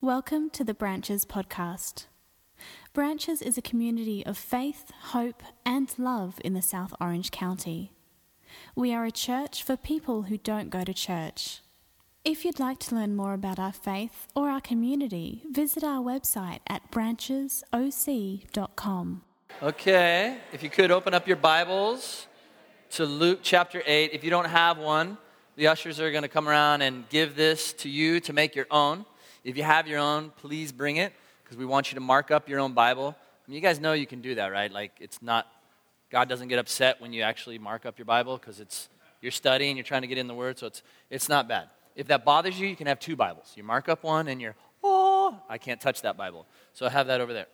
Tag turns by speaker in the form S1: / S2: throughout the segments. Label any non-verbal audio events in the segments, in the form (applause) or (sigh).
S1: Welcome to the Branches podcast. Branches is a community of faith, hope, and love in the South Orange County. We are a church for people who don't go to church. If you'd like to learn more about our faith or our community, visit our website at branchesoc.com.
S2: Okay, if you could open up your Bibles to Luke chapter 8. If you don't have one, the ushers are going to come around and give this to you to make your own. If you have your own, please bring it because we want you to mark up your own Bible. I mean, you guys know you can do that, right? Like, it's not, God doesn't get upset when you actually mark up your Bible because it's, you're studying, you're trying to get in the Word, so it's, it's not bad. If that bothers you, you can have two Bibles. You mark up one and you're, oh, I can't touch that Bible. So I have that over there.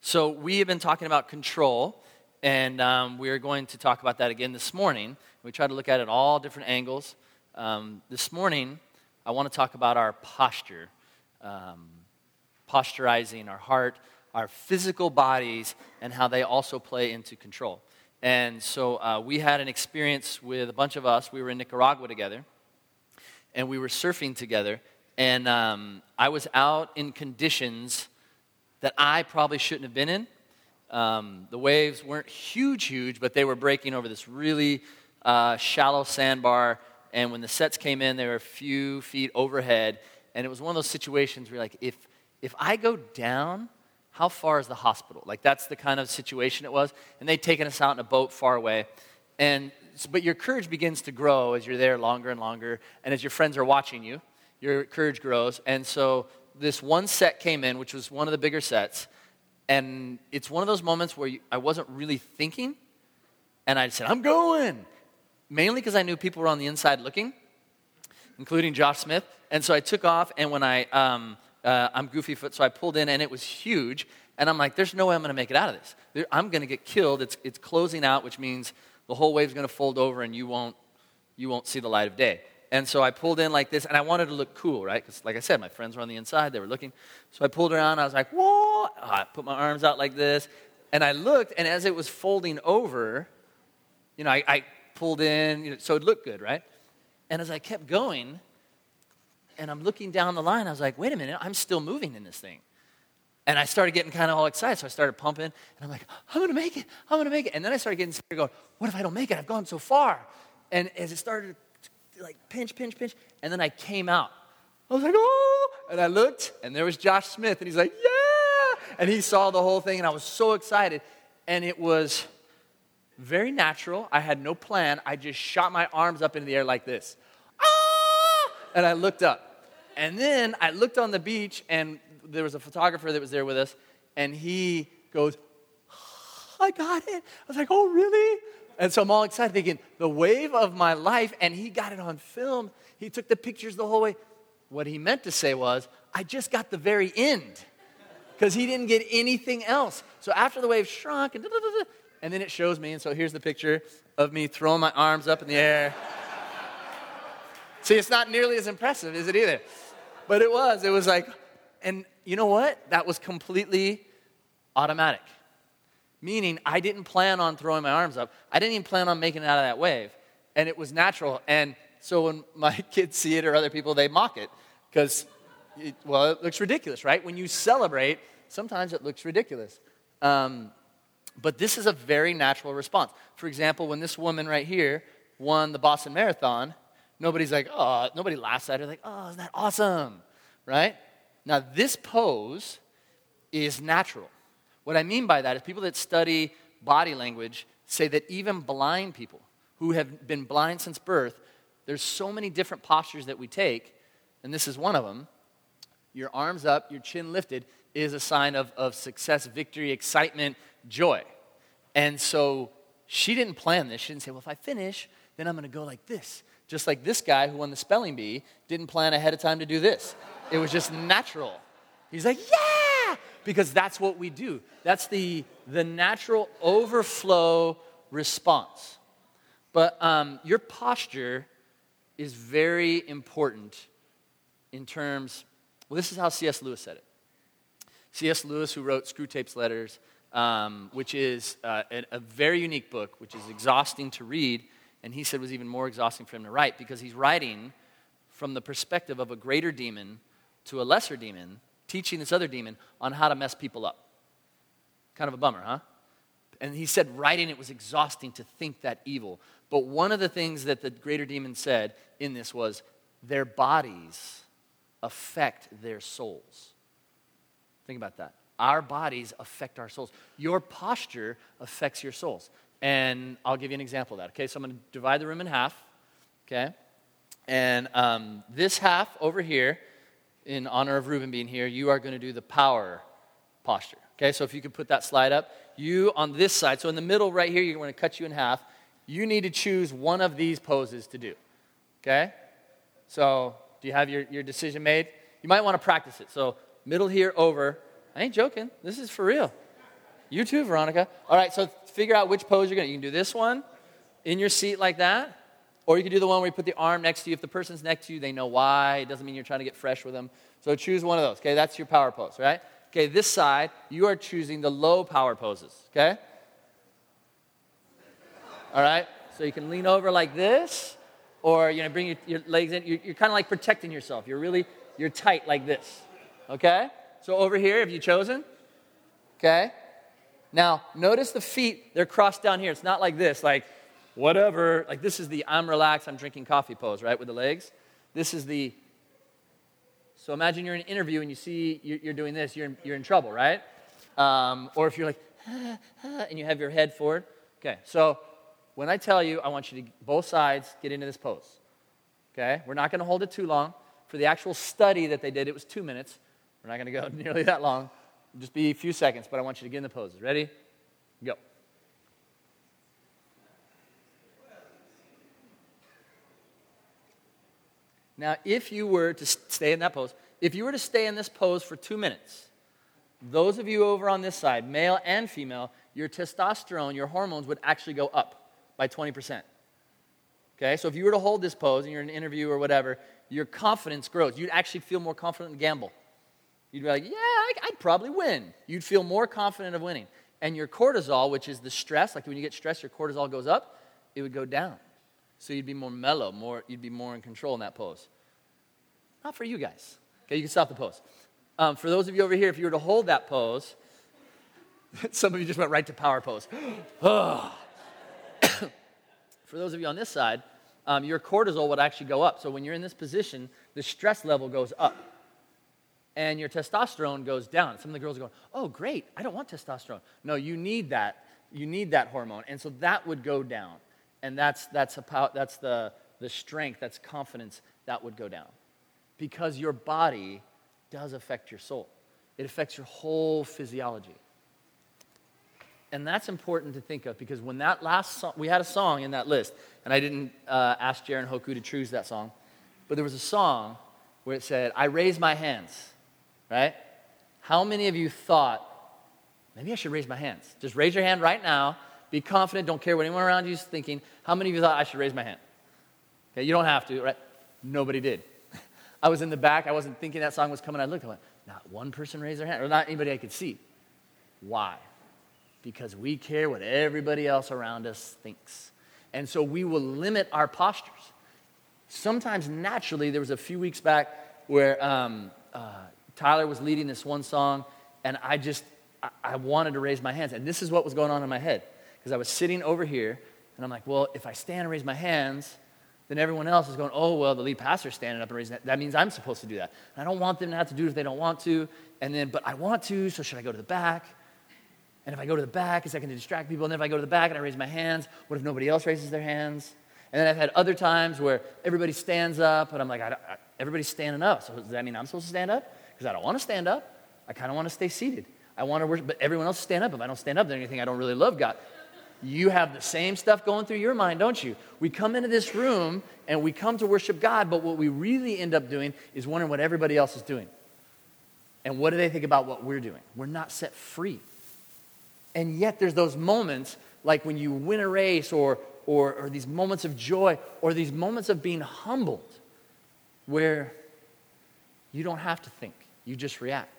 S2: So we have been talking about control, and um, we're going to talk about that again this morning. We try to look at it all different angles. Um, this morning, I want to talk about our posture, um, posturizing our heart, our physical bodies, and how they also play into control. And so uh, we had an experience with a bunch of us. We were in Nicaragua together, and we were surfing together. And um, I was out in conditions that I probably shouldn't have been in. Um, the waves weren't huge, huge, but they were breaking over this really uh, shallow sandbar and when the sets came in, they were a few feet overhead. And it was one of those situations where, like, if, if I go down, how far is the hospital? Like, that's the kind of situation it was. And they'd taken us out in a boat far away. And, but your courage begins to grow as you're there longer and longer. And as your friends are watching you, your courage grows. And so this one set came in, which was one of the bigger sets. And it's one of those moments where you, I wasn't really thinking. And I said, I'm going mainly because I knew people were on the inside looking, including Josh Smith. And so I took off, and when I, um, uh, I'm goofy foot, so I pulled in, and it was huge. And I'm like, there's no way I'm going to make it out of this. I'm going to get killed. It's, it's closing out, which means the whole wave's going to fold over, and you won't, you won't see the light of day. And so I pulled in like this, and I wanted to look cool, right? Because, like I said, my friends were on the inside, they were looking. So I pulled around, I was like, whoa! I put my arms out like this, and I looked, and as it was folding over, you know, I, I in, you know, so it looked good, right? And as I kept going, and I'm looking down the line, I was like, wait a minute, I'm still moving in this thing. And I started getting kind of all excited, so I started pumping, and I'm like, I'm gonna make it, I'm gonna make it. And then I started getting scared, going, what if I don't make it? I've gone so far. And as it started to like pinch, pinch, pinch, and then I came out. I was like, oh, and I looked, and there was Josh Smith, and he's like, yeah, and he saw the whole thing, and I was so excited. And it was very natural. I had no plan. I just shot my arms up into the air like this. Ah! And I looked up. And then I looked on the beach, and there was a photographer that was there with us, and he goes, I got it. I was like, oh, really? And so I'm all excited, thinking, the wave of my life, and he got it on film. He took the pictures the whole way. What he meant to say was, I just got the very end because he didn't get anything else. So after the wave shrunk and and then it shows me, and so here's the picture of me throwing my arms up in the air. See, it's not nearly as impressive, is it either? But it was. It was like, and you know what? That was completely automatic. Meaning, I didn't plan on throwing my arms up. I didn't even plan on making it out of that wave. And it was natural. And so when (laughs) my kids see it or other people, they mock it because, well, it looks ridiculous, right? When you celebrate, sometimes it looks ridiculous. Um, but this is a very natural response. For example, when this woman right here won the Boston Marathon, nobody's like, oh, nobody laughs at her, like, oh, isn't that awesome? Right? Now, this pose is natural. What I mean by that is people that study body language say that even blind people who have been blind since birth, there's so many different postures that we take, and this is one of them. Your arms up, your chin lifted is a sign of, of success, victory, excitement, joy. And so she didn't plan this. She didn't say, well, if I finish, then I'm going to go like this. Just like this guy who won the spelling bee didn't plan ahead of time to do this. It was just natural. He's like, yeah, because that's what we do. That's the, the natural overflow response. But um, your posture is very important in terms, well, this is how C.S. Lewis said it. C.S. Lewis, who wrote Screwtape's Letters, um, which is uh, a, a, very unique book, which is exhausting to read, and he said was even more exhausting for him to write because he's writing from the perspective of a greater demon to a lesser demon, teaching this other demon on how to mess people up. Kind of a bummer, huh? And he said writing it was exhausting to think that evil. But one of the things that the greater demon said in this was their bodies affect their souls. Think about that. Our bodies affect our souls. Your posture affects your souls. And I'll give you an example of that. Okay, so I'm going to divide the room in half. Okay? And um, this half over here, in honor of Reuben being here, you are going to do the power posture. Okay, so if you could put that slide up. You on this side, so in the middle right here, you're going to cut you in half. You need to choose one of these poses to do. Okay? So, do you have your, your decision made? You might want to practice it. So, middle here over. I ain't joking. This is for real. You too, Veronica. All right, so figure out which pose you're going to. You can do this one in your seat like that, or you can do the one where you put the arm next to you. If the person's next to you, they know why. It doesn't mean you're trying to get fresh with them. So choose one of those. Okay, that's your power pose, right? Okay, this side, you are choosing the low power poses. Okay? All right? So you can lean over like this, or you know, bring your, your legs in. You're, you're kind of like protecting yourself. You're really, you're tight like this. Okay? So over here, have you chosen? Okay? Now, notice the feet, they're crossed down here. It's not like this, like whatever. Like this is the I'm relaxed, I'm drinking coffee pose, right, with the legs. This is the, so imagine you're in an interview and you see you're doing this, you're in, you're in trouble, right? Um, or if you're like, ah, (laughs) ah, and you have your head forward. Okay, so when I tell you, I want you to both sides get into this pose. Okay, we're not going to hold it too long. For the actual study that they did, it was two minutes. We're not going to go (laughs) nearly that long. Just be a few seconds, but I want you to get in the poses. Ready? Go. Now, if you were to stay in that pose, if you were to stay in this pose for two minutes, those of you over on this side, male and female, your testosterone, your hormones would actually go up by 20%. Okay, so if you were to hold this pose and you're in an interview or whatever, your confidence grows. You'd actually feel more confident to gamble. You'd be like, yeah, I'd probably win. You'd feel more confident of winning. And your cortisol, which is the stress, like when you get stressed, your cortisol goes up, it would go down. So you'd be more mellow, more, you'd be more in control in that pose. Not for you guys. Okay, you can stop the pose. Um, for those of you over here, if you were to hold that pose, (laughs) some of you just went right to power pose. (gasps) (coughs) for those of you on this side, um, your cortisol would actually go up. So when you're in this position, the stress level goes up and your testosterone goes down. Some of the girls are going, oh, great, I don't want testosterone. No, you need that. You need that hormone. And so that would go down. And that's, that's, a, that's the, the strength, that's confidence that would go down. Because your body does affect your soul, it affects your whole physiology. And that's important to think of because when that last song, we had a song in that list, and I didn't uh, ask Jaron Hoku to choose that song, but there was a song where it said, I raise my hands right? How many of you thought, maybe I should raise my hands? Just raise your hand right now. Be confident. Don't care what anyone around you is thinking. How many of you thought I should raise my hand? Okay, you don't have to, right? Nobody did. (laughs) I was in the back. I wasn't thinking that song was coming. I looked. I went, not one person raised their hand, or not anybody I could see. Why? Because we care what everybody else around us thinks. And so we will limit our postures. Sometimes naturally, there was a few weeks back where um, uh, Tyler was leading this one song, and I just, I, wanted to raise my hands. And this is what was going on in my head. Because I was sitting over here, and I'm like, well, if I stand and raise my hands, then everyone else is going, oh, well, the lead pastor's standing up and raising that. That means I'm supposed to do that. And I don't want them to have to do it if they don't want to. And then, but I want to, so should I go to the back? And if I go to the back, is that going to distract people? And then if I go to the back and I raise my hands, what if nobody else raises their hands? And then I've had other times where everybody stands up, and I'm like, everybody's standing up. So does that mean I'm supposed to stand up? Because I don't want to stand up. I kind of want to stay seated. I want to worship, but everyone else stand up. If I don't stand up, then anything I don't really love God. You have the same stuff going through your mind, don't you? We come into this room and we come to worship God, but what we really end up doing is wondering what everybody else is doing. And what do they think about what we're doing? We're not set free. And yet there's those moments like when you win a race or, or, or these moments of joy or these moments of being humbled where you don't have to think. You just react.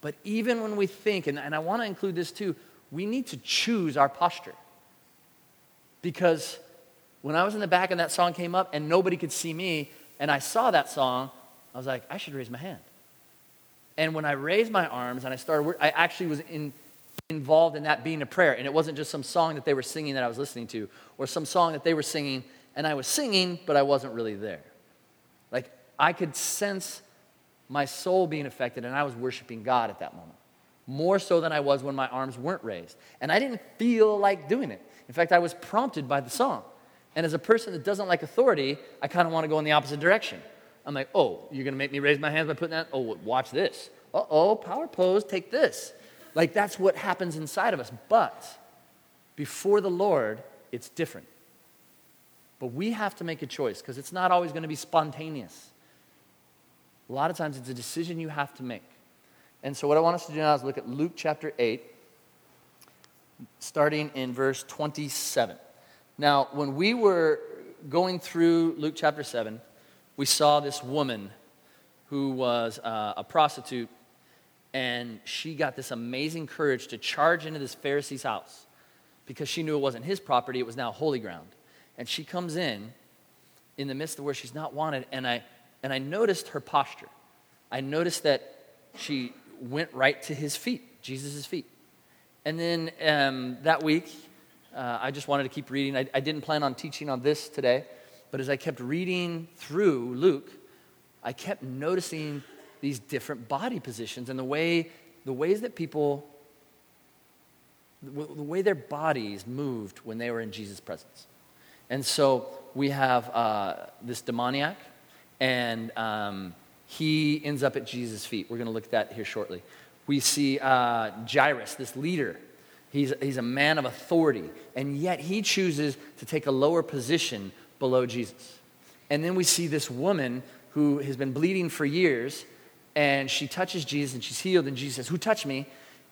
S2: But even when we think, and, and I want to include this too, we need to choose our posture. Because when I was in the back and that song came up and nobody could see me, and I saw that song, I was like, I should raise my hand. And when I raised my arms and I started, I actually was in, involved in that being a prayer. And it wasn't just some song that they were singing that I was listening to, or some song that they were singing and I was singing, but I wasn't really there. Like I could sense my soul being affected, and I was worshiping God at that moment. More so than I was when my arms weren't raised. And I didn't feel like doing it. In fact, I was prompted by the song. And as a person that doesn't like authority, I kind of want to go in the opposite direction. I'm like, oh, you're going to make me raise my hands by putting that? Oh, watch this. Uh oh, power pose, take this. Like that's what happens inside of us. But before the Lord, it's different. But we have to make a choice because it's not always going to be spontaneous. A lot of times it's a decision you have to make. And so, what I want us to do now is look at Luke chapter 8, starting in verse 27. Now, when we were going through Luke chapter 7, we saw this woman who was uh, a prostitute, and she got this amazing courage to charge into this Pharisee's house because she knew it wasn't his property, it was now holy ground. And she comes in in the midst of where she's not wanted, and I, and I noticed her posture. I noticed that she went right to his feet, Jesus' feet. And then um, that week, uh, I just wanted to keep reading. I, I didn't plan on teaching on this today, but as I kept reading through Luke, I kept noticing these different body positions and the way the ways that people the way their bodies moved when they were in Jesus' presence. And so we have uh, this demoniac, and um, he ends up at Jesus' feet. We're going to look at that here shortly. We see uh, Jairus, this leader. He's, he's a man of authority, and yet he chooses to take a lower position below Jesus. And then we see this woman who has been bleeding for years, and she touches Jesus and she's healed, and Jesus says, Who touched me?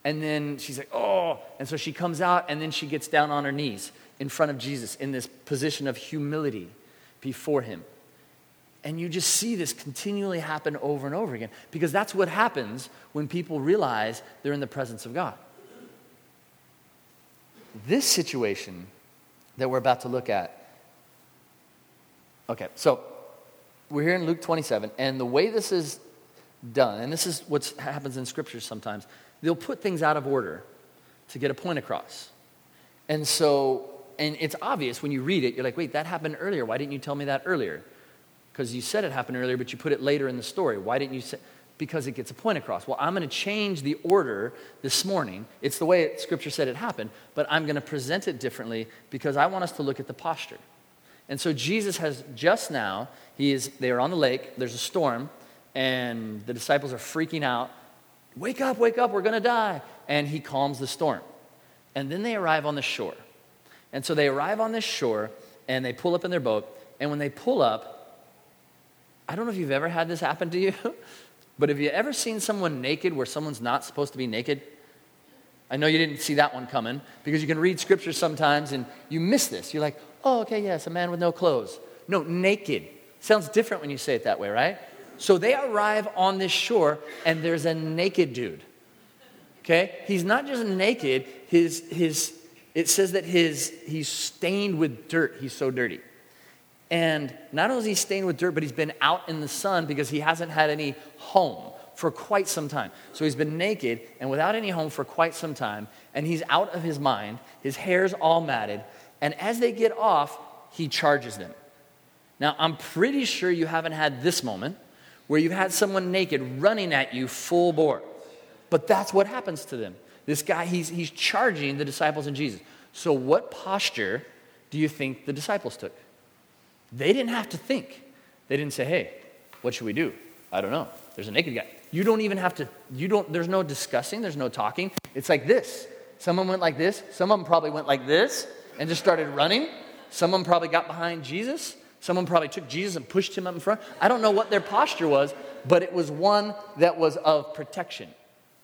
S2: And then she's like, Oh. And so she comes out, and then she gets down on her knees in front of Jesus in this position of humility before him. And you just see this continually happen over and over again because that's what happens when people realize they're in the presence of God. This situation that we're about to look at. Okay, so we're here in Luke 27, and the way this is done, and this is what happens in scriptures sometimes, they'll put things out of order to get a point across. And so and it's obvious when you read it, you're like, wait, that happened earlier. Why didn't you tell me that earlier? Because you said it happened earlier, but you put it later in the story. Why didn't you say? Because it gets a point across. Well, I'm going to change the order this morning. It's the way it, Scripture said it happened, but I'm going to present it differently because I want us to look at the posture. And so Jesus has just now, he is, they are on the lake, there's a storm, and the disciples are freaking out. Wake up, wake up, we're going to die. And he calms the storm. And then they arrive on the shore. And so they arrive on this shore and they pull up in their boat. And when they pull up, I don't know if you've ever had this happen to you, (laughs) but have you ever seen someone naked where someone's not supposed to be naked? I know you didn't see that one coming because you can read scripture sometimes and you miss this. You're like, oh, okay, yes, a man with no clothes. No, naked. Sounds different when you say it that way, right? So they arrive on this shore and there's a naked dude. Okay? He's not just naked, his, his it says that his, he's stained with dirt. He's so dirty. And not only is he stained with dirt, but he's been out in the sun because he hasn't had any home for quite some time. So he's been naked and without any home for quite some time, and he's out of his mind. His hair's all matted. And as they get off, he charges them. Now, I'm pretty sure you haven't had this moment where you've had someone naked running at you full bore. But that's what happens to them. This guy, he's, he's charging the disciples and Jesus. So, what posture do you think the disciples took? They didn't have to think. They didn't say, hey, what should we do? I don't know. There's a naked guy. You don't even have to, you don't, there's no discussing, there's no talking. It's like this. Someone went like this. Some of them probably went like this and just started running. Some of them probably got behind Jesus. Someone probably took Jesus and pushed him up in front. I don't know what their posture was, but it was one that was of protection.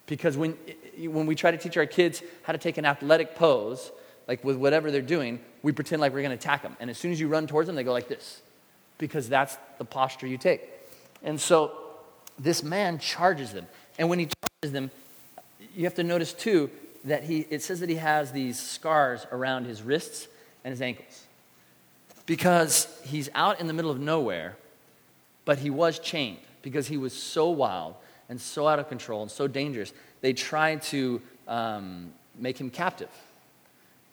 S2: Because when, when we try to teach our kids how to take an athletic pose, like with whatever they're doing, we pretend like we're going to attack them. And as soon as you run towards them, they go like this, because that's the posture you take. And so this man charges them. And when he charges them, you have to notice too that he, it says that he has these scars around his wrists and his ankles. Because he's out in the middle of nowhere, but he was chained because he was so wild and so out of control and so dangerous, they tried to um, make him captive.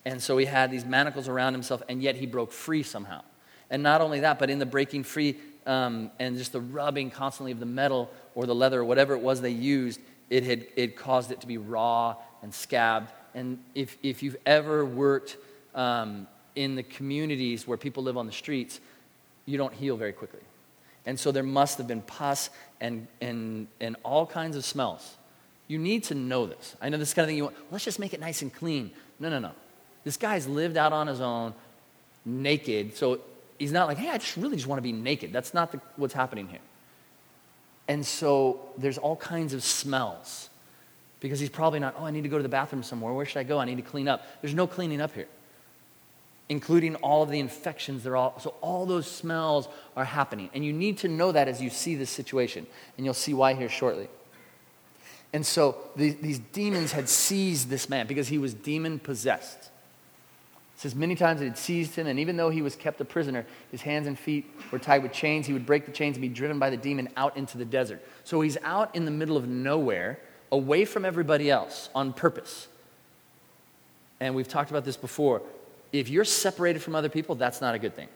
S2: And so he had these manacles around himself, and yet he broke free somehow. And not only that, but in the breaking free um, and just the rubbing constantly of the metal or the leather or whatever it was they used, it had it caused it to be raw and scabbed. And if, if you've ever worked um, in the communities where people live on the streets, you don't heal very quickly. And so there must have been pus and, and, and all kinds of smells. You need to know this. I know this kind of thing you want, let's just make it nice and clean. No, no, no. This guy's lived out on his own, naked. So he's not like, hey, I just really just want to be naked. That's not the, what's happening here. And so there's all kinds of smells because he's probably not, oh, I need to go to the bathroom somewhere. Where should I go? I need to clean up. There's no cleaning up here, including all of the infections. They're all, so all those smells are happening. And you need to know that as you see this situation. And you'll see why here shortly. And so the, these demons had seized this man because he was demon possessed. It says many times it had seized him, and even though he was kept a prisoner, his hands and feet were tied with chains. He would break the chains and be driven by the demon out into the desert. So he's out in the middle of nowhere, away from everybody else on purpose. And we've talked about this before. If you're separated from other people, that's not a good thing.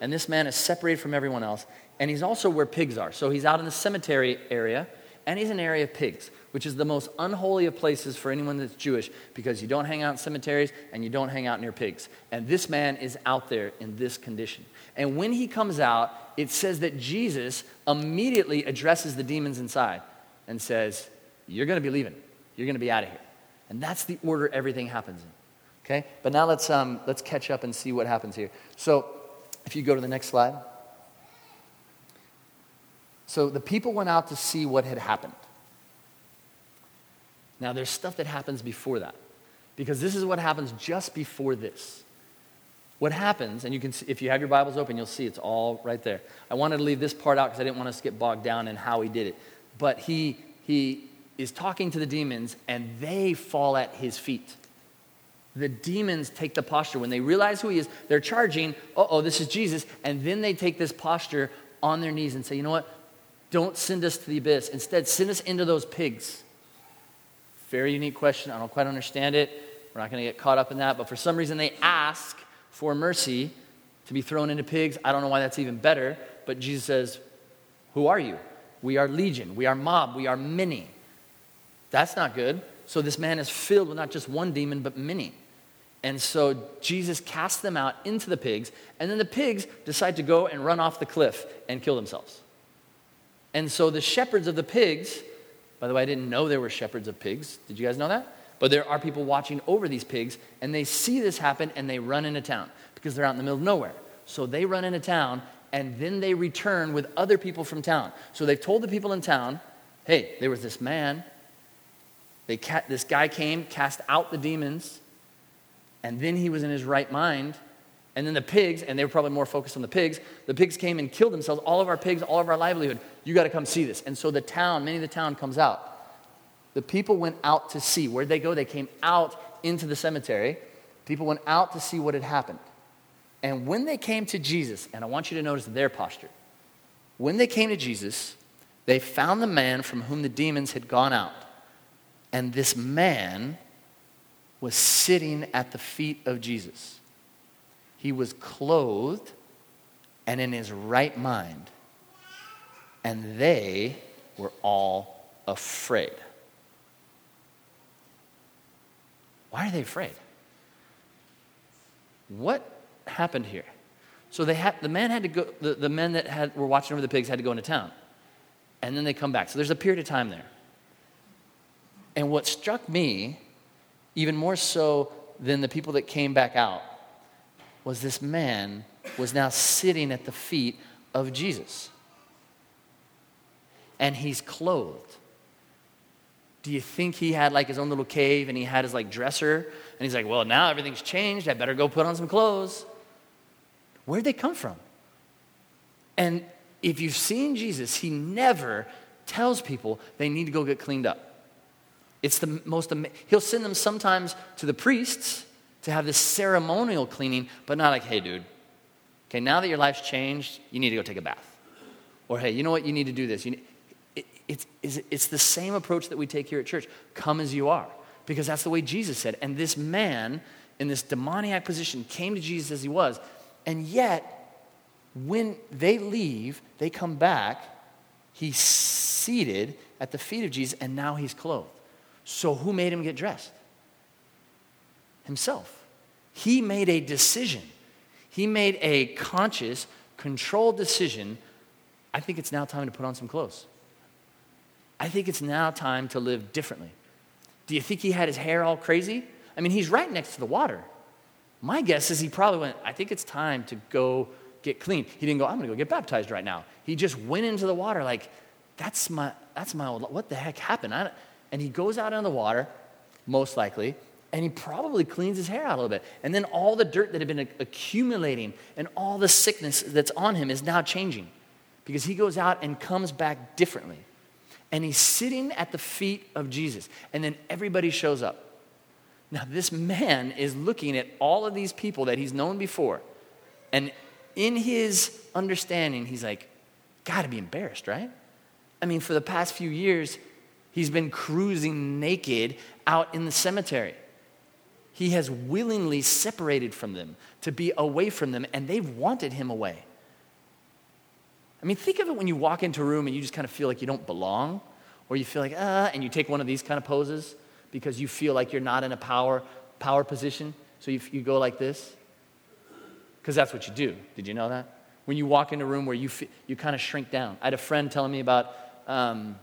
S2: And this man is separated from everyone else, and he's also where pigs are. So he's out in the cemetery area, and he's an area of pigs which is the most unholy of places for anyone that's Jewish because you don't hang out in cemeteries and you don't hang out near pigs. And this man is out there in this condition. And when he comes out, it says that Jesus immediately addresses the demons inside and says, You're going to be leaving. You're going to be out of here. And that's the order everything happens in. Okay? But now let's, um, let's catch up and see what happens here. So if you go to the next slide. So the people went out to see what had happened. Now, there's stuff that happens before that, because this is what happens just before this. What happens, and you can see, if you have your Bibles open, you'll see it's all right there. I wanted to leave this part out because I didn't want us to get bogged down in how he did it. But he, he is talking to the demons, and they fall at his feet. The demons take the posture. When they realize who he is, they're charging, oh, this is Jesus. And then they take this posture on their knees and say, you know what? Don't send us to the abyss. Instead, send us into those pigs. Very unique question. I don't quite understand it. We're not going to get caught up in that. But for some reason, they ask for mercy to be thrown into pigs. I don't know why that's even better. But Jesus says, Who are you? We are legion. We are mob. We are many. That's not good. So this man is filled with not just one demon, but many. And so Jesus casts them out into the pigs, and then the pigs decide to go and run off the cliff and kill themselves. And so the shepherds of the pigs by the way, I didn't know there were shepherds of pigs. Did you guys know that? But there are people watching over these pigs, and they see this happen and they run into town because they're out in the middle of nowhere. So they run into town, and then they return with other people from town. So they've told the people in town, hey, there was this man. They ca- this guy came, cast out the demons, and then he was in his right mind. And then the pigs, and they were probably more focused on the pigs, the pigs came and killed themselves, all of our pigs, all of our livelihood. You got to come see this. And so the town, many of the town comes out. The people went out to see. Where'd they go? They came out into the cemetery. People went out to see what had happened. And when they came to Jesus, and I want you to notice their posture. When they came to Jesus, they found the man from whom the demons had gone out. And this man was sitting at the feet of Jesus. He was clothed and in his right mind and they were all afraid. Why are they afraid? What happened here? So they had, the man had to go, the, the men that had, were watching over the pigs had to go into town. And then they come back. So there's a period of time there. And what struck me, even more so than the people that came back out, was this man was now sitting at the feet of Jesus and he's clothed. Do you think he had like his own little cave and he had his like dresser and he's like, well, now everything's changed. I better go put on some clothes. Where'd they come from? And if you've seen Jesus, he never tells people they need to go get cleaned up. It's the most, he'll send them sometimes to the priests to have this ceremonial cleaning, but not like, hey, dude, okay, now that your life's changed, you need to go take a bath. Or hey, you know what, you need to do this. Need, It's, it's the same approach that we take here at church come as you are, because that's the way Jesus said. And this man in this demoniac position came to Jesus as he was, and yet, when they leave, they come back, he's seated at the feet of Jesus, and now he's clothed. So, who made him get dressed? Himself. He made a decision. He made a conscious, controlled decision. I think it's now time to put on some clothes. I think it's now time to live differently. Do you think he had his hair all crazy? I mean, he's right next to the water. My guess is he probably went, I think it's time to go get clean. He didn't go, I'm going to go get baptized right now. He just went into the water like, that's my, that's my old, what the heck happened? And he goes out in the water, most likely, and he probably cleans his hair out a little bit. And then all the dirt that had been accumulating and all the sickness that's on him is now changing because he goes out and comes back differently. And he's sitting at the feet of Jesus. And then everybody shows up. Now, this man is looking at all of these people that he's known before. And in his understanding, he's like, gotta be embarrassed, right? I mean, for the past few years, he's been cruising naked out in the cemetery. He has willingly separated from them to be away from them, and they've wanted him away. I mean, think of it when you walk into a room and you just kind of feel like you don't belong, or you feel like, ah, and you take one of these kind of poses because you feel like you're not in a power, power position. So you, you go like this. Because that's what you do. Did you know that? When you walk in a room where you, you kind of shrink down. I had a friend telling me about um,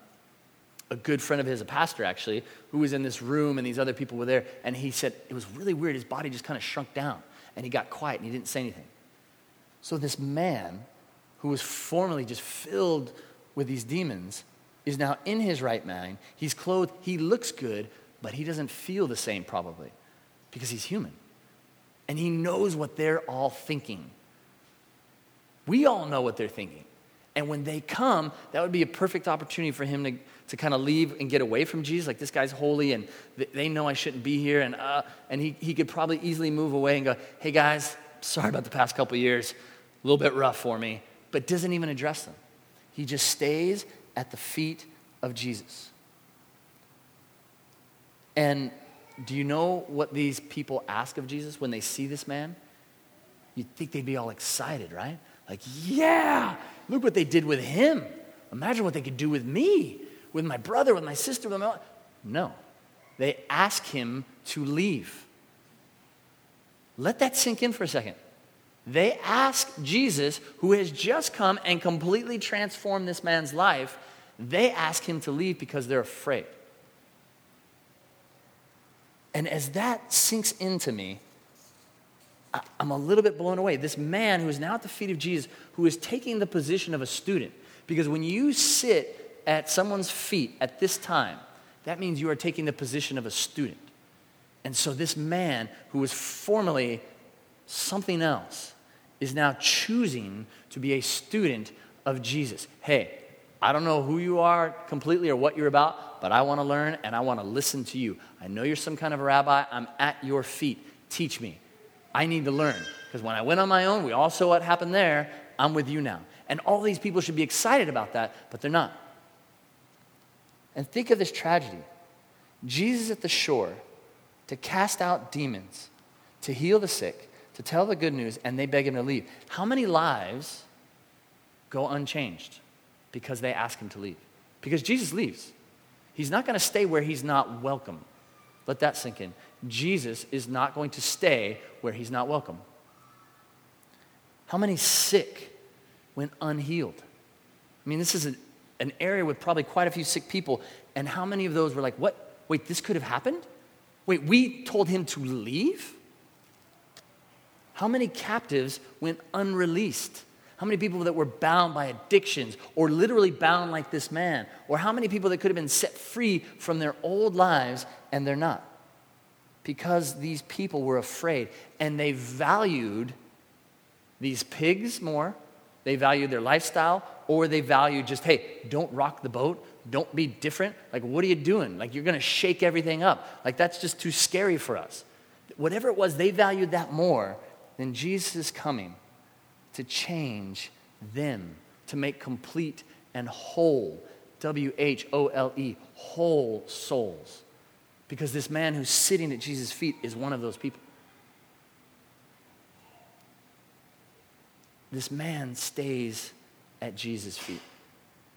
S2: a good friend of his, a pastor actually, who was in this room and these other people were there. And he said it was really weird. His body just kind of shrunk down and he got quiet and he didn't say anything. So this man who was formerly just filled with these demons is now in his right mind. He's clothed, he looks good, but he doesn't feel the same probably because he's human. And he knows what they're all thinking. We all know what they're thinking. And when they come, that would be a perfect opportunity for him to, to kind of leave and get away from Jesus. Like, this guy's holy and they know I shouldn't be here. And, uh, and he, he could probably easily move away and go, hey guys, sorry about the past couple years, a little bit rough for me, but doesn't even address them. He just stays at the feet of Jesus. And do you know what these people ask of Jesus when they see this man? You'd think they'd be all excited, right? Like, yeah, look what they did with him. Imagine what they could do with me, with my brother, with my sister, with my. No. They ask him to leave. Let that sink in for a second. They ask Jesus, who has just come and completely transformed this man's life, they ask him to leave because they're afraid. And as that sinks into me, I'm a little bit blown away. This man who is now at the feet of Jesus, who is taking the position of a student. Because when you sit at someone's feet at this time, that means you are taking the position of a student. And so this man who was formerly something else is now choosing to be a student of Jesus. Hey, I don't know who you are completely or what you're about, but I want to learn and I want to listen to you. I know you're some kind of a rabbi. I'm at your feet. Teach me. I need to learn. Because when I went on my own, we all saw what happened there. I'm with you now. And all these people should be excited about that, but they're not. And think of this tragedy Jesus at the shore to cast out demons, to heal the sick, to tell the good news, and they beg him to leave. How many lives go unchanged because they ask him to leave? Because Jesus leaves. He's not going to stay where he's not welcome. Let that sink in. Jesus is not going to stay where he's not welcome. How many sick went unhealed? I mean, this is an, an area with probably quite a few sick people. And how many of those were like, what? Wait, this could have happened? Wait, we told him to leave? How many captives went unreleased? How many people that were bound by addictions or literally bound like this man? Or how many people that could have been set free from their old lives and they're not? because these people were afraid and they valued these pigs more. They value their lifestyle, or they value just, hey, don't rock the boat, don't be different. Like, what are you doing? Like, you're gonna shake everything up. Like, that's just too scary for us. Whatever it was, they valued that more than Jesus coming to change them, to make complete and whole W H O L E, whole souls. Because this man who's sitting at Jesus' feet is one of those people. This man stays at Jesus' feet.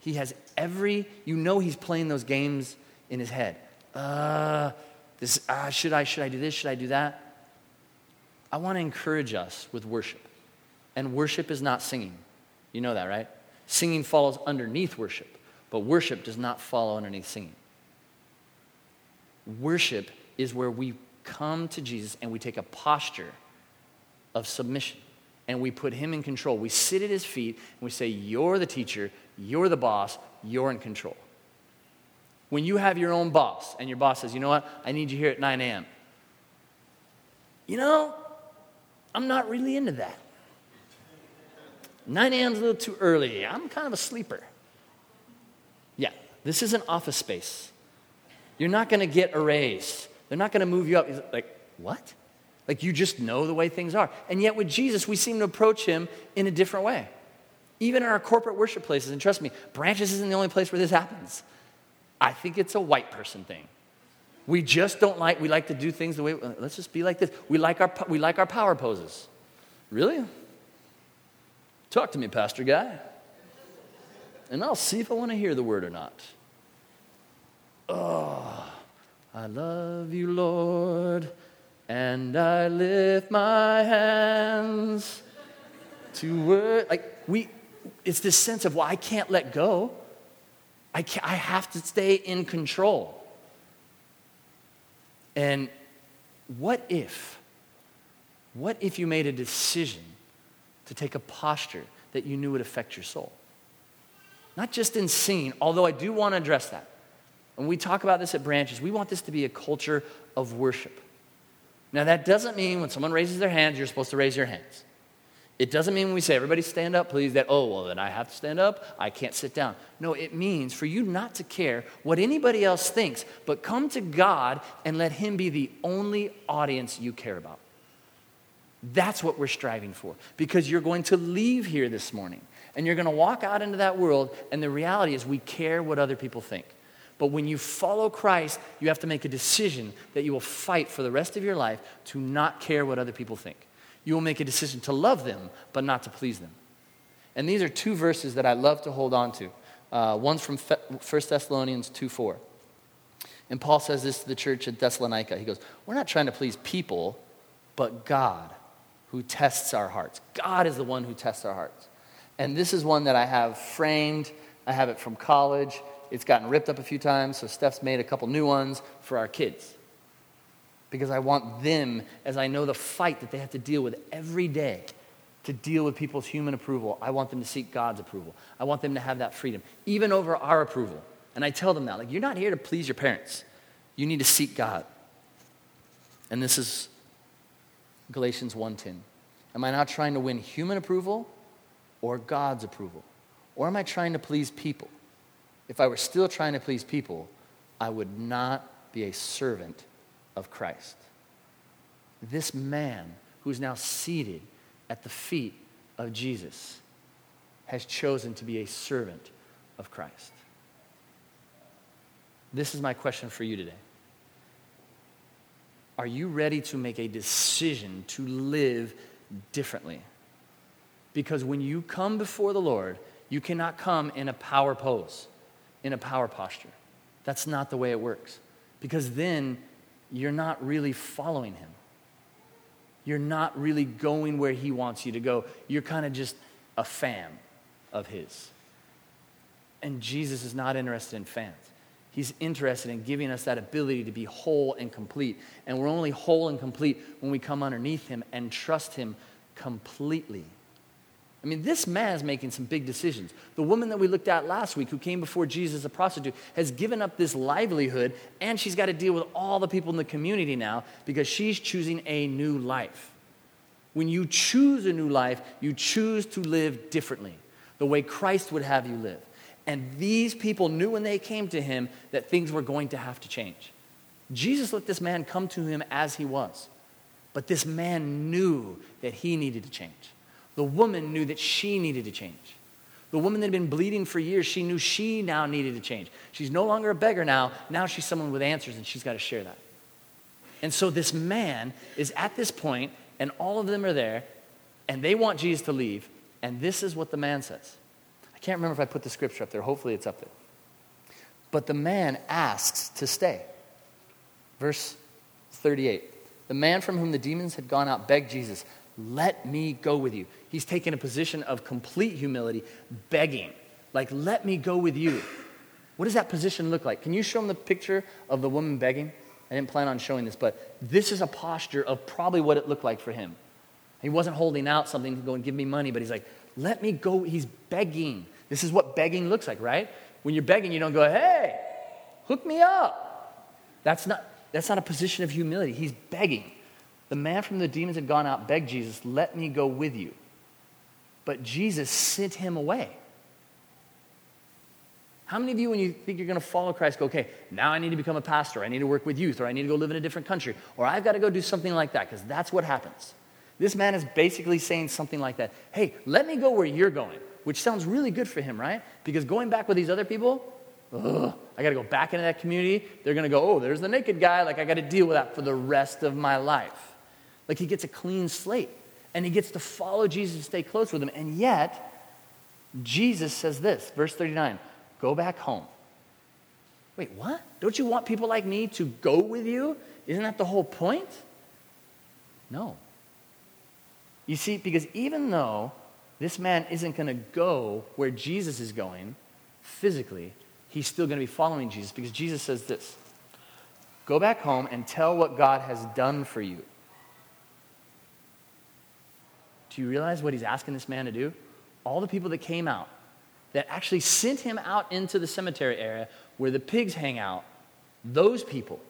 S2: He has every, you know, he's playing those games in his head. Uh, this, uh, should I, should I do this? Should I do that? I want to encourage us with worship. And worship is not singing. You know that, right? Singing follows underneath worship, but worship does not follow underneath singing. Worship is where we come to Jesus and we take a posture of submission and we put him in control. We sit at his feet and we say, You're the teacher, you're the boss, you're in control. When you have your own boss and your boss says, You know what, I need you here at 9 a.m., you know, I'm not really into that. 9 a.m. is a little too early. I'm kind of a sleeper. Yeah, this is an office space. You're not going to get a raise. They're not going to move you up. Like, what? Like you just know the way things are. And yet with Jesus, we seem to approach him in a different way. Even in our corporate worship places, and trust me, branches isn't the only place where this happens. I think it's a white person thing. We just don't like, we like to do things the way, let's just be like this. We like our, we like our power poses. Really? Talk to me, Pastor Guy. And I'll see if I want to hear the word or not. Oh, I love you, Lord, and I lift my hands to word. Like, we, it's this sense of, well, I can't let go. I, can't, I have to stay in control. And what if, what if you made a decision to take a posture that you knew would affect your soul? Not just in singing, although I do want to address that. When we talk about this at branches, we want this to be a culture of worship. Now, that doesn't mean when someone raises their hands, you're supposed to raise your hands. It doesn't mean when we say, everybody stand up, please, that, oh, well, then I have to stand up, I can't sit down. No, it means for you not to care what anybody else thinks, but come to God and let Him be the only audience you care about. That's what we're striving for because you're going to leave here this morning and you're going to walk out into that world, and the reality is we care what other people think. But when you follow Christ, you have to make a decision that you will fight for the rest of your life to not care what other people think. You will make a decision to love them, but not to please them. And these are two verses that I love to hold on to. Uh, one's from 1 Thessalonians 2 4. And Paul says this to the church at Thessalonica. He goes, We're not trying to please people, but God who tests our hearts. God is the one who tests our hearts. And this is one that I have framed. I have it from college. It's gotten ripped up a few times, so Steph's made a couple new ones for our kids. Because I want them, as I know the fight that they have to deal with every day, to deal with people's human approval. I want them to seek God's approval. I want them to have that freedom, even over our approval. And I tell them that, like, you're not here to please your parents. You need to seek God. And this is Galatians 1:10. Am I not trying to win human approval or God's approval? Or am I trying to please people? If I were still trying to please people, I would not be a servant of Christ. This man who's now seated at the feet of Jesus has chosen to be a servant of Christ. This is my question for you today. Are you ready to make a decision to live differently? Because when you come before the Lord, you cannot come in a power pose in a power posture. That's not the way it works. Because then you're not really following him. You're not really going where he wants you to go. You're kind of just a fan of his. And Jesus is not interested in fans. He's interested in giving us that ability to be whole and complete. And we're only whole and complete when we come underneath him and trust him completely. I mean, this man is making some big decisions. The woman that we looked at last week, who came before Jesus, a prostitute, has given up this livelihood, and she's got to deal with all the people in the community now because she's choosing a new life. When you choose a new life, you choose to live differently, the way Christ would have you live. And these people knew when they came to him that things were going to have to change. Jesus let this man come to him as he was, but this man knew that he needed to change. The woman knew that she needed to change. The woman that had been bleeding for years, she knew she now needed to change. She's no longer a beggar now. Now she's someone with answers, and she's got to share that. And so this man is at this point, and all of them are there, and they want Jesus to leave. And this is what the man says. I can't remember if I put the scripture up there. Hopefully it's up there. But the man asks to stay. Verse 38. The man from whom the demons had gone out begged Jesus, Let me go with you. He's taken a position of complete humility, begging, like, Let me go with you. What does that position look like? Can you show him the picture of the woman begging? I didn't plan on showing this, but this is a posture of probably what it looked like for him. He wasn't holding out something to go and give me money, but he's like, let me go. He's begging. This is what begging looks like, right? When you're begging, you don't go, hey, hook me up. That's not, that's not a position of humility. He's begging. The man from the demons had gone out, begged Jesus, let me go with you. But Jesus sent him away. How many of you, when you think you're going to follow Christ, go, okay, now I need to become a pastor, I need to work with youth, or I need to go live in a different country, or I've got to go do something like that, because that's what happens. This man is basically saying something like that Hey, let me go where you're going, which sounds really good for him, right? Because going back with these other people, ugh, I got to go back into that community. They're going to go, oh, there's the naked guy. Like, I got to deal with that for the rest of my life. Like, he gets a clean slate and he gets to follow Jesus and stay close with him. And yet, Jesus says this, verse 39 Go back home. Wait, what? Don't you want people like me to go with you? Isn't that the whole point? No. You see, because even though this man isn't going to go where Jesus is going physically, he's still going to be following Jesus because Jesus says this Go back home and tell what God has done for you. Do you realize what he's asking this man to do? All the people that came out, that actually sent him out into the cemetery area where the pigs hang out, those people,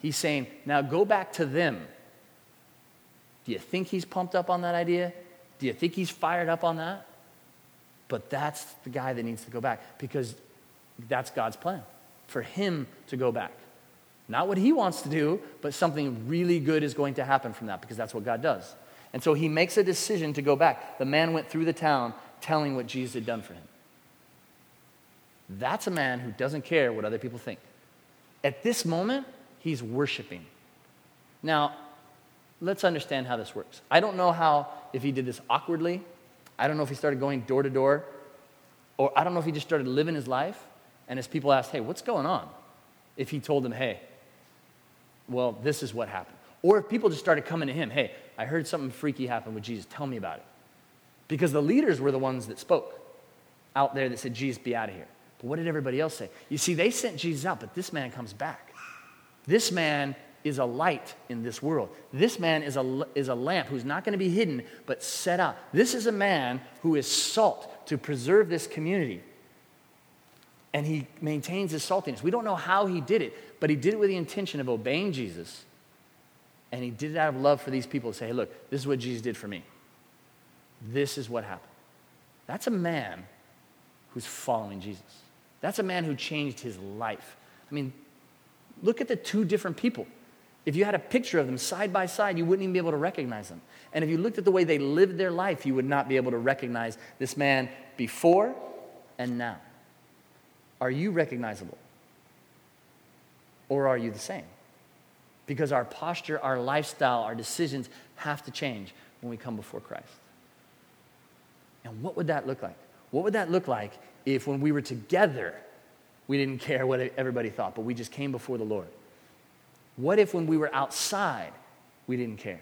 S2: he's saying, now go back to them. Do you think he's pumped up on that idea? Do you think he's fired up on that? But that's the guy that needs to go back because that's God's plan for him to go back. Not what he wants to do, but something really good is going to happen from that because that's what God does. And so he makes a decision to go back. The man went through the town telling what Jesus had done for him. That's a man who doesn't care what other people think. At this moment, he's worshiping. Now, let's understand how this works. I don't know how, if he did this awkwardly, I don't know if he started going door to door, or I don't know if he just started living his life, and as people asked, hey, what's going on? If he told them, hey, well, this is what happened. Or if people just started coming to him, hey, I heard something freaky happen with Jesus, tell me about it. Because the leaders were the ones that spoke out there that said, Jesus, be out of here. But what did everybody else say? You see, they sent Jesus out, but this man comes back. This man is a light in this world. This man is a, is a lamp who's not going to be hidden, but set out. This is a man who is salt to preserve this community. And he maintains his saltiness. We don't know how he did it, but he did it with the intention of obeying Jesus. And he did it out of love for these people to say, hey, look, this is what Jesus did for me. This is what happened. That's a man who's following Jesus. That's a man who changed his life. I mean, look at the two different people. If you had a picture of them side by side, you wouldn't even be able to recognize them. And if you looked at the way they lived their life, you would not be able to recognize this man before and now. Are you recognizable? Or are you the same? Because our posture, our lifestyle, our decisions have to change when we come before Christ. And what would that look like? What would that look like if when we were together, we didn't care what everybody thought, but we just came before the Lord? What if when we were outside, we didn't care?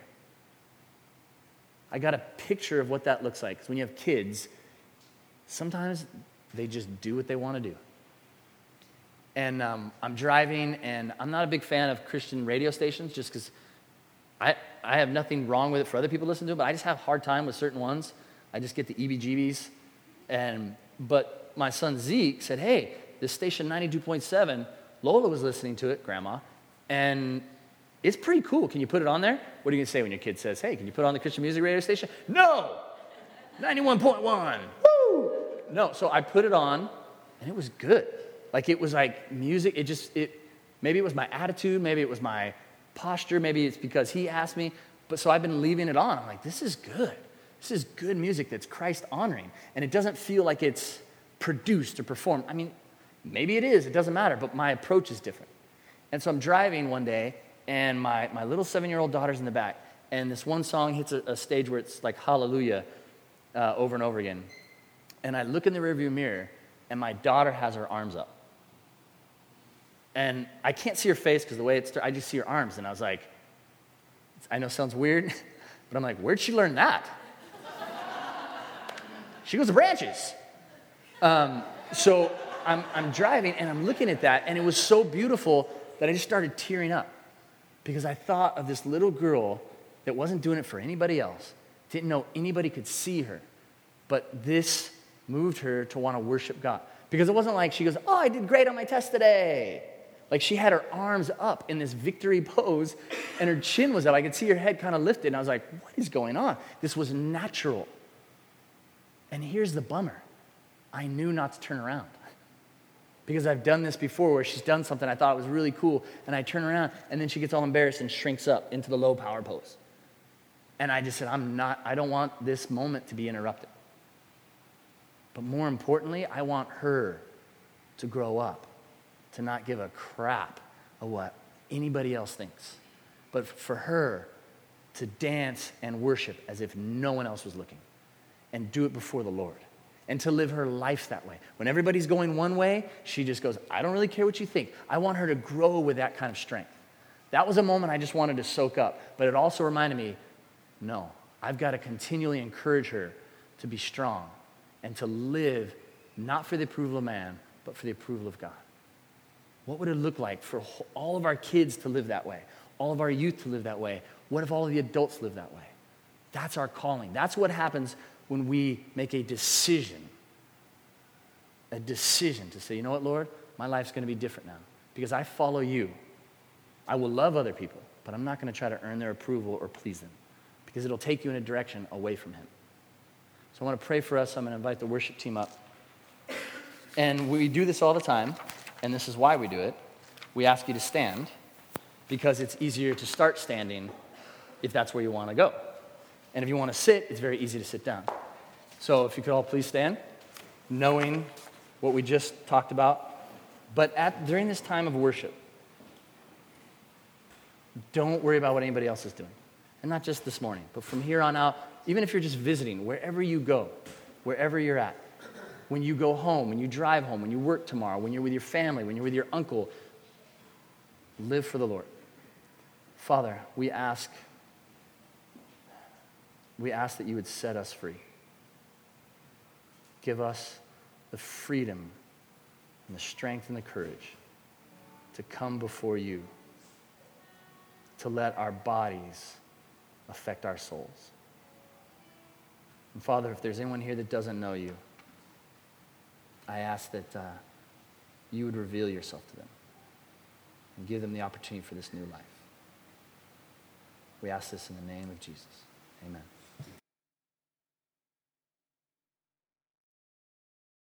S2: I got a picture of what that looks like. Because when you have kids, sometimes they just do what they want to do. And um, I'm driving, and I'm not a big fan of Christian radio stations just because I, I have nothing wrong with it for other people to listen to, but I just have a hard time with certain ones. I just get the EB GBs. And, but my son Zeke said, Hey, this station 92.7, Lola was listening to it, Grandma, and it's pretty cool. Can you put it on there? What are you going to say when your kid says, Hey, can you put on the Christian music radio station? No! 91.1. Woo! No, so I put it on, and it was good. Like it was like music, it just, it, maybe it was my attitude, maybe it was my posture, maybe it's because he asked me. But so I've been leaving it on. I'm like, this is good. this is good music that's Christ honoring. And it doesn't feel like it's produced or performed. I mean, maybe it is, it doesn't matter, but my approach is different. And so I'm driving one day, and my, my little seven year old daughter's in the back. And this one song hits a, a stage where it's like hallelujah uh, over and over again. And I look in the rearview mirror, and my daughter has her arms up. And I can't see her face because the way it's, I just see her arms. And I was like, I know it sounds weird, (laughs) but I'm like, where'd she learn that? (laughs) she goes to branches. Um, so I'm, I'm driving and I'm looking at that, and it was so beautiful that I just started tearing up because I thought of this little girl that wasn't doing it for anybody else, didn't know anybody could see her, but this moved her to want to worship God. Because it wasn't like she goes, Oh, I did great on my test today. Like she had her arms up in this victory pose and her chin was up. I could see her head kind of lifted. And I was like, What is going on? This was natural. And here's the bummer I knew not to turn around because I've done this before where she's done something I thought was really cool, and I turn around, and then she gets all embarrassed and shrinks up into the low power pose. And I just said, I'm not, I don't want this moment to be interrupted. But more importantly, I want her to grow up, to not give a crap of what anybody else thinks, but for her to dance and worship as if no one else was looking and do it before the Lord and to live her life that way. When everybody's going one way, she just goes, I don't really care what you think. I want her to grow with that kind of strength. That was a moment I just wanted to soak up, but it also reminded me no, I've got to continually encourage her to be strong and to live not for the approval of man, but for the approval of God. What would it look like for all of our kids to live that way? All of our youth to live that way? What if all of the adults live that way? That's our calling. That's what happens when we make a decision, a decision to say, you know what, Lord, my life's going to be different now because I follow you. I will love other people, but I'm not going to try to earn their approval or please them because it'll take you in a direction away from Him. So I want to pray for us. I'm going to invite the worship team up. And we do this all the time, and this is why we do it. We ask you to stand because it's easier to start standing if that's where you want to go. And if you want to sit, it's very easy to sit down. So if you could all please stand, knowing what we just talked about. But at, during this time of worship, don't worry about what anybody else is doing. And not just this morning, but from here on out, even if you're just visiting, wherever you go, wherever you're at, when you go home, when you drive home, when you work tomorrow, when you're with your family, when you're with your uncle, live for the Lord. Father, we ask we ask that you would set us free. Give us the freedom and the strength and the courage to come before you, to let our bodies affect our souls. And Father, if there's anyone here that doesn't know you, I ask that uh, you would reveal yourself to them and give them the opportunity for this new life. We ask this in the name of Jesus. Amen.